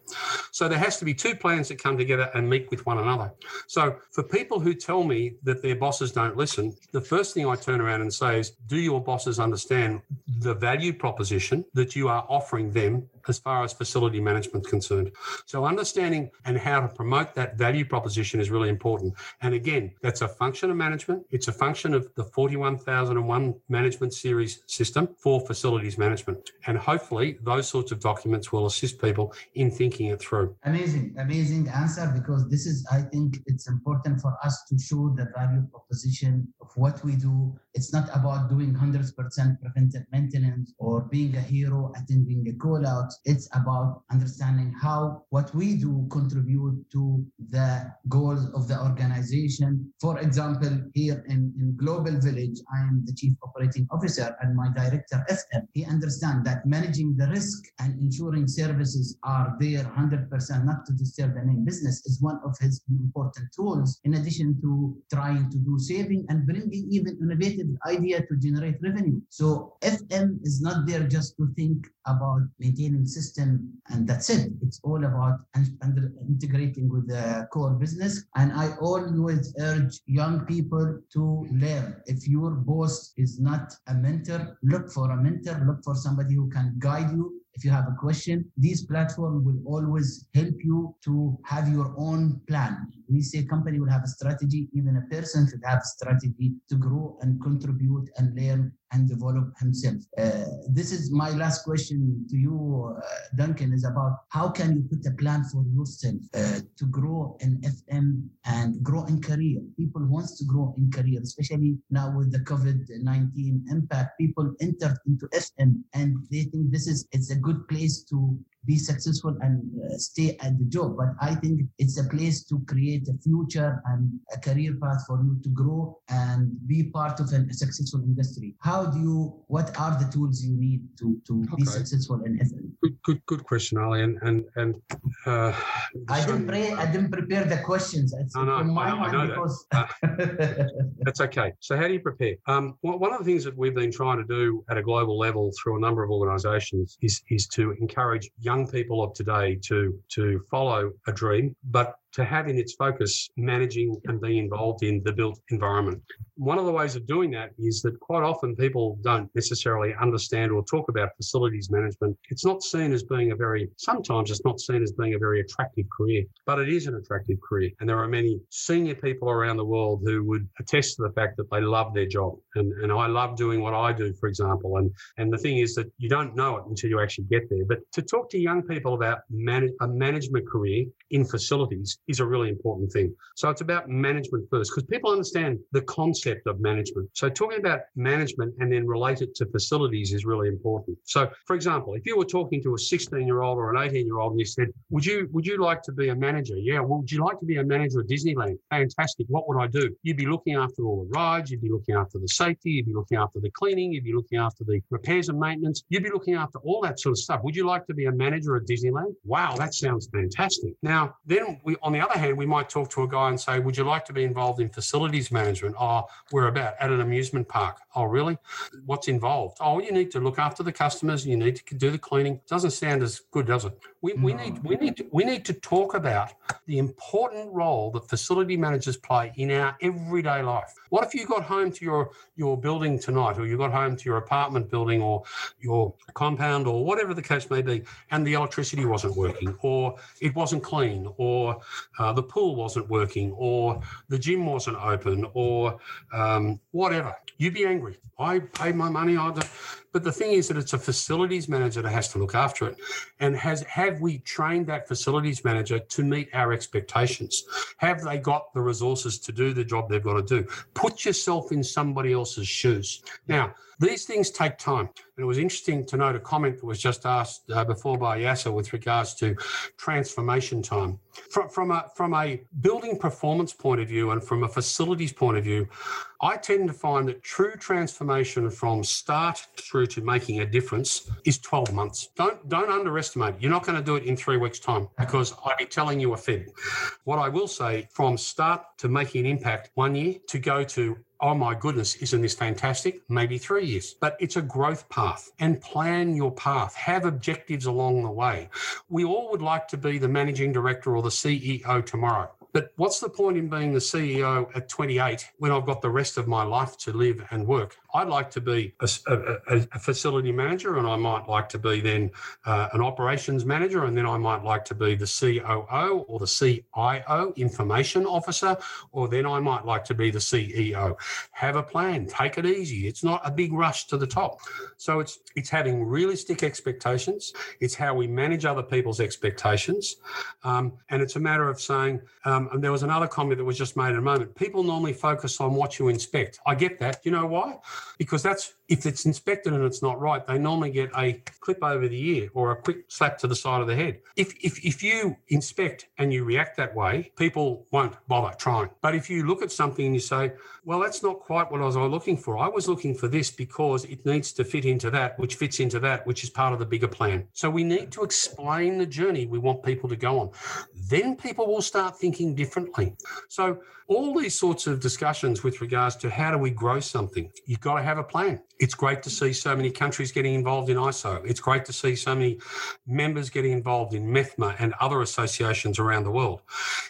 So there has to be two plans that come together and meet with one another. So for people who tell me that their bosses don't listen, the first thing I turn around and say is, do your bosses understand the value proposition that you are offering them as far as facility management is concerned. So understanding and how to promote that value proposition is really important. And again, that's a function of management. It's a function of the 41001 management series system for facilities management. And hopefully those sorts of documents will assist people in thinking it through. Amazing, amazing answer because this is, I think it's important for us to show the value proposition of what we do. It's not about doing 100% preventive maintenance or being a hero, attending a call out it's about understanding how what we do contribute to the goals of the organization. For example, here in, in Global Village, I am the chief operating officer and my director FM. He understands that managing the risk and ensuring services are there 100% not to disturb the main business is one of his important tools in addition to trying to do saving and bringing even innovative idea to generate revenue. So FM is not there just to think about maintaining system and that's it. It's all about under, integrating with the core business. And I always urge young people to learn. If your boss is not a mentor, look for a mentor, look for somebody who can guide you if you have a question, these platforms will always help you to have your own plan. We say company will have a strategy, even a person should have a strategy to grow and contribute and learn and develop himself. Uh, this is my last question to you, uh, Duncan, is about how can you put a plan for yourself uh, to grow in FM and grow in career. People wants to grow in career, especially now with the COVID-19 impact. People entered into FM and they think this is it's a good place to be successful and uh, stay at the job. But I think it's a place to create a future and a career path for you to grow and be part of a successful industry. How do you, what are the tools you need to, to okay. be successful in FM? Good, good, good question, Ali. And, and, and uh, I didn't pray, I didn't prepare the questions. It's no, no, I, I know because... that. Uh, that's okay. So how do you prepare? Um, one of the things that we've been trying to do at a global level through a number of organizations is, is to encourage young young people of today to to follow a dream, but to have in its focus managing and being involved in the built environment. One of the ways of doing that is that quite often people don't necessarily understand or talk about facilities management. It's not seen as being a very, sometimes it's not seen as being a very attractive career, but it is an attractive career. And there are many senior people around the world who would attest to the fact that they love their job. And, and I love doing what I do, for example. And, and the thing is that you don't know it until you actually get there. But to talk to young people about man- a management career in facilities is a really important thing. So it's about management first because people understand the concept of management. So talking about management and then relate it to facilities is really important. So for example, if you were talking to a 16 year old or an 18 year old and you said, would you, would you like to be a manager? Yeah. Well, would you like to be a manager at Disneyland? Fantastic. What would I do? You'd be looking after all the rides. You'd be looking after the safety. You'd be looking after the cleaning. You'd be looking after the repairs and maintenance. You'd be looking after all that sort of stuff. Would you like to be a manager at Disneyland? Wow, that sounds fantastic. Now, then we, on the other hand, we might talk to a guy and say, would you like to be involved in facilities management? Oh, we're about? At an amusement park. Oh, really? What's involved? Oh, you need to look after the customers. You need to do the cleaning. Doesn't sound as good, does it? We, we need we need to, we need to talk about the important role that facility managers play in our everyday life. What if you got home to your your building tonight, or you got home to your apartment building, or your compound, or whatever the case may be, and the electricity wasn't working, or it wasn't clean, or uh, the pool wasn't working, or the gym wasn't open, or um, whatever? You'd be angry. I paid my money. I but the thing is that it's a facilities manager that has to look after it. And has have we trained that facilities manager to meet our expectations? Have they got the resources to do the job they've got to do? Put yourself in somebody else's shoes. Now, these things take time. And it was interesting to note a comment that was just asked uh, before by Yasser with regards to transformation time. From, from, a, from a building performance point of view and from a facilities point of view, I tend to find that true transformation from start through to making a difference is 12 months. Don't, don't underestimate. You're not going to do it in three weeks' time because I'd be telling you a fib. What I will say from start to making an impact one year to go to oh my goodness, isn't this fantastic? Maybe three years. But it's a growth path and plan your path. Have objectives along the way. We all would like to be the managing director or the CEO tomorrow. But what's the point in being the CEO at 28 when I've got the rest of my life to live and work? I'd like to be a, a, a facility manager, and I might like to be then uh, an operations manager, and then I might like to be the COO or the CIO, information officer, or then I might like to be the CEO. Have a plan, take it easy. It's not a big rush to the top. So it's it's having realistic expectations. It's how we manage other people's expectations, um, and it's a matter of saying. Um, and there was another comment that was just made in a moment. People normally focus on what you inspect. I get that. You know why? Because that's if it's inspected and it's not right, they normally get a clip over the ear or a quick slap to the side of the head. If if if you inspect and you react that way, people won't bother trying. But if you look at something and you say, well, that's not quite what I was looking for. I was looking for this because it needs to fit into that, which fits into that, which is part of the bigger plan. So we need to explain the journey we want people to go on. Then people will start thinking differently. So all these sorts of discussions with regards to how do we grow something, you've got to have a plan. It's great to see so many countries getting involved in ISO. It's great to see so many members getting involved in MEFMA and other associations around the world.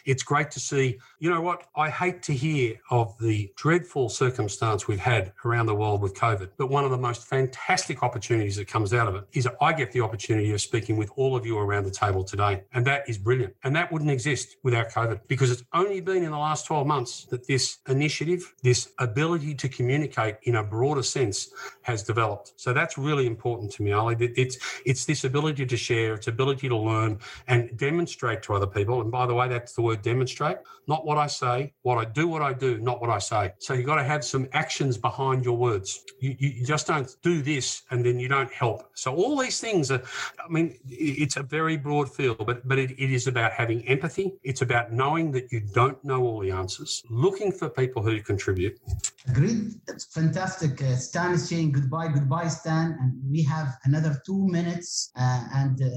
It's great to see, you know what, I hate to hear of the dreadful circumstance we've had around the world with COVID, but one of the most fantastic opportunities that comes out of it is I get the opportunity of speaking with all of you around the table today. And that is brilliant. And that wouldn't exist without COVID because it's only been in the last 12 months that this initiative, this ability to communicate in a broader sense has developed. So that's really important to me. It's it's this ability to share, its ability to learn and demonstrate to other people. And by the way, that's the word demonstrate. Not what I say, what I do, what I do, not what I say. So you've got to have some actions behind your words. You, you, just don't do this and then you don't help. So all these things are, I mean, it's a very broad field, but but it, it is about having empathy. It's about knowing that you don't know all the answers, looking for people who contribute. Great, it's fantastic. Uh, Stan is saying goodbye, goodbye, Stan, and we have another two minutes, uh, and. Uh,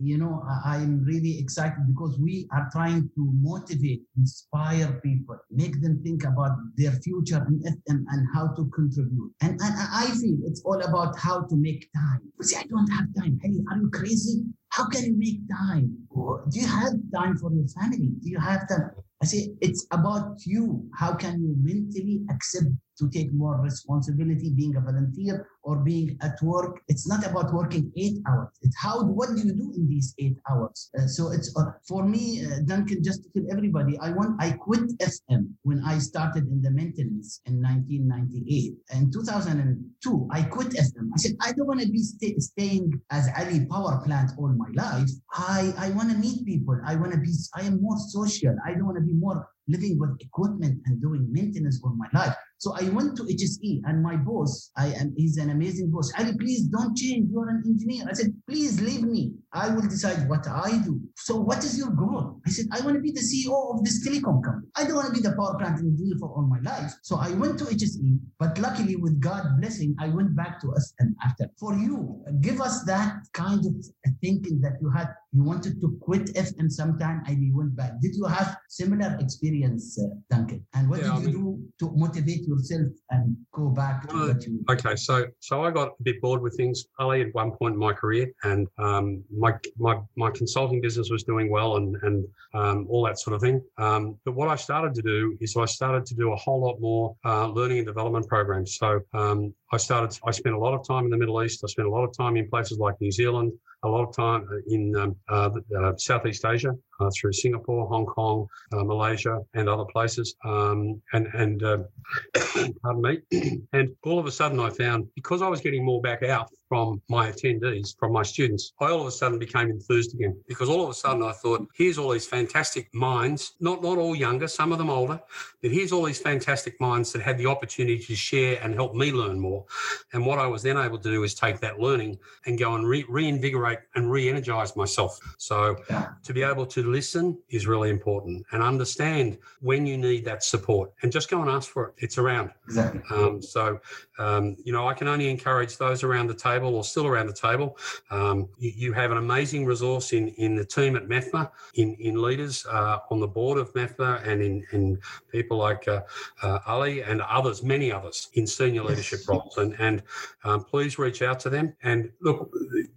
you know, I, am really excited because we are trying to motivate, inspire people, make them think about their future and, and, how to contribute. And, and I feel it's all about how to make time. See, I don't have time. Hey, are you crazy? How can you make time? Do you have time for your family? Do you have time? I say it's about you. How can you mentally accept to take more responsibility, being a volunteer or being at work. It's not about working eight hours. It's how, what do you do in these eight hours? Uh, so it's uh, for me, uh, Duncan, just to tell everybody, I want, I quit FM when I started in the maintenance in 1998. In 2002, I quit FM. I said, I don't want to be stay, staying as Ali power plant all my life. I, I want to meet people. I want to be, I am more social. I don't want to be more living with equipment and doing maintenance for my life. So I went to HSE and my boss, I am he's an amazing boss. Ali, please don't change. You're an engineer. I said, please leave me. I will decide what I do. So what is your goal? I said, I want to be the CEO of this telecom company. I don't want to be the power plant engineer for all my life. So I went to HSE, but luckily with God blessing, I went back to us and after. For you, give us that kind of thinking that you had you wanted to quit if FM sometime and you went back. Did you have similar experience, uh, Duncan? And what yeah, did you mean, do to motivate yourself and go back to uh, you? Okay, so so I got a bit bored with things early at one point in my career, and um, my my my consulting business was doing well and and um, all that sort of thing. Um, but what I started to do is I started to do a whole lot more uh, learning and development programs. So um, I started. I spent a lot of time in the Middle East. I spent a lot of time in places like New Zealand a lot of time in um, uh, uh, Southeast Asia uh, through Singapore, Hong Kong, uh, Malaysia, and other places. Um, and and uh, pardon me. and all of a sudden, I found because I was getting more back out from my attendees, from my students, I all of a sudden became enthused again because all of a sudden I thought, here's all these fantastic minds, not not all younger, some of them older, but here's all these fantastic minds that had the opportunity to share and help me learn more. And what I was then able to do is take that learning and go and re- reinvigorate and re-energize myself. So yeah. to be able to listen is really important and understand when you need that support and just go and ask for it. It's around. Exactly. Um, so um, you know, I can only encourage those around the table or still around the table. Um, you, you, have an amazing resource in in the team at MEFMA, in in leaders uh, on the board of MEFMA, and in in people like uh, uh, Ali and others, many others in senior leadership roles. And and um, please reach out to them and look,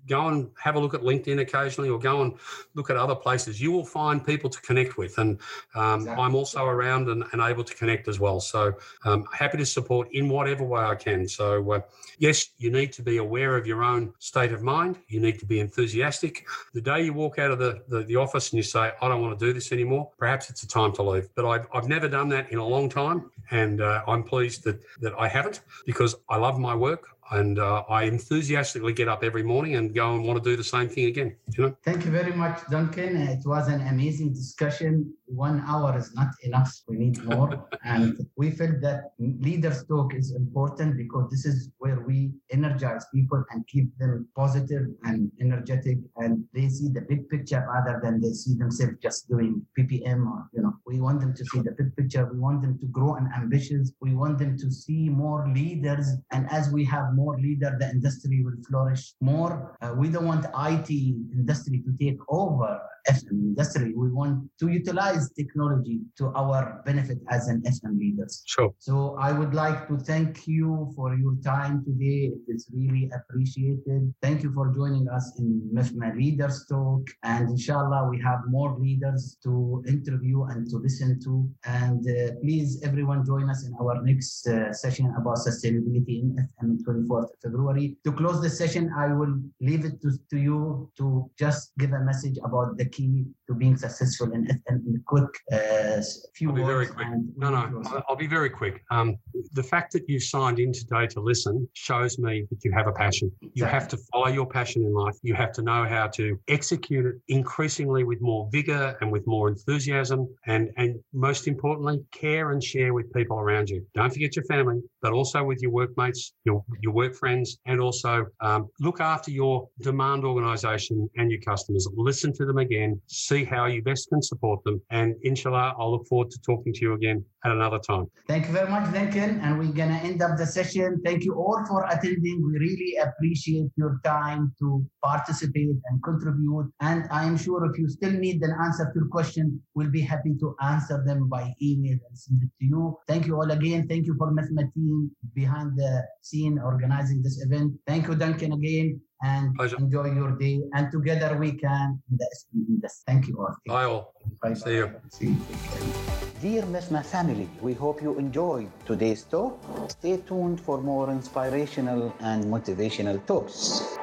go and have a look at LinkedIn occasionally, or go and look at other places. You will find people to connect with, and um, exactly. I'm also around and, and, able to connect as well. So um, happy to support in whatever way I can can. So, uh, yes, you need to be aware of your own state of mind. You need to be enthusiastic. The day you walk out of the, the, the office and you say, I don't want to do this anymore, perhaps it's a time to leave. But I've, I've never done that in a long time. And uh, I'm pleased that, that I haven't because I love my work and uh, I enthusiastically get up every morning and go and want to do the same thing again. You know. Thank you very much, Duncan. It was an amazing discussion. One hour is not enough. We need more, and we felt that leaders talk is important because this is where we energize people and keep them positive and energetic, and they see the big picture rather than they see themselves just doing PPM or you know. We want them to see the big picture. We want them to grow and ambitious. We want them to see more leaders, and as we have more more leader, the industry will flourish more. Uh, we don't want IT industry to take over FM industry. We want to utilize technology to our benefit as an FM leaders. Sure. So I would like to thank you for your time today. It is really appreciated. Thank you for joining us in MEFMA Leaders Talk. And inshallah, we have more leaders to interview and to listen to. And uh, please, everyone, join us in our next uh, session about sustainability in FM 24 February. To close the session, I will leave it to, to you to just give a message about the key to being successful in, in, in a quick uh, few I'll be words. Very quick. No, no, I'll be very quick. Um, the fact that you signed in today to listen shows me that you have a passion. You have to follow your passion in life. You have to know how to execute it increasingly with more vigor and with more enthusiasm, and and most importantly, care and share with people around you. Don't forget your family, but also with your workmates, your your work friends, and also um, look after your demand organization and your customers. Listen to them again, see how you best can support them. And inshallah, I'll look forward to talking to you again at another time. Thank you very much, Duncan. And we're going to end up the session. Thank you all for attending. We really appreciate your time to participate and contribute. And I am sure if you still need an answer to your question, we'll be happy to answer them by email and send it to you. Thank you all again. Thank you for MEFMA team behind the scene organizing this event. Thank you, Duncan, again, and Pleasure. enjoy your day. And together we can. Thank you all. Bye all. Bye. See you. See you. Dear MEFMA family, we hope you enjoyed today's talk. Stay tuned for more inspirational and motivational talks.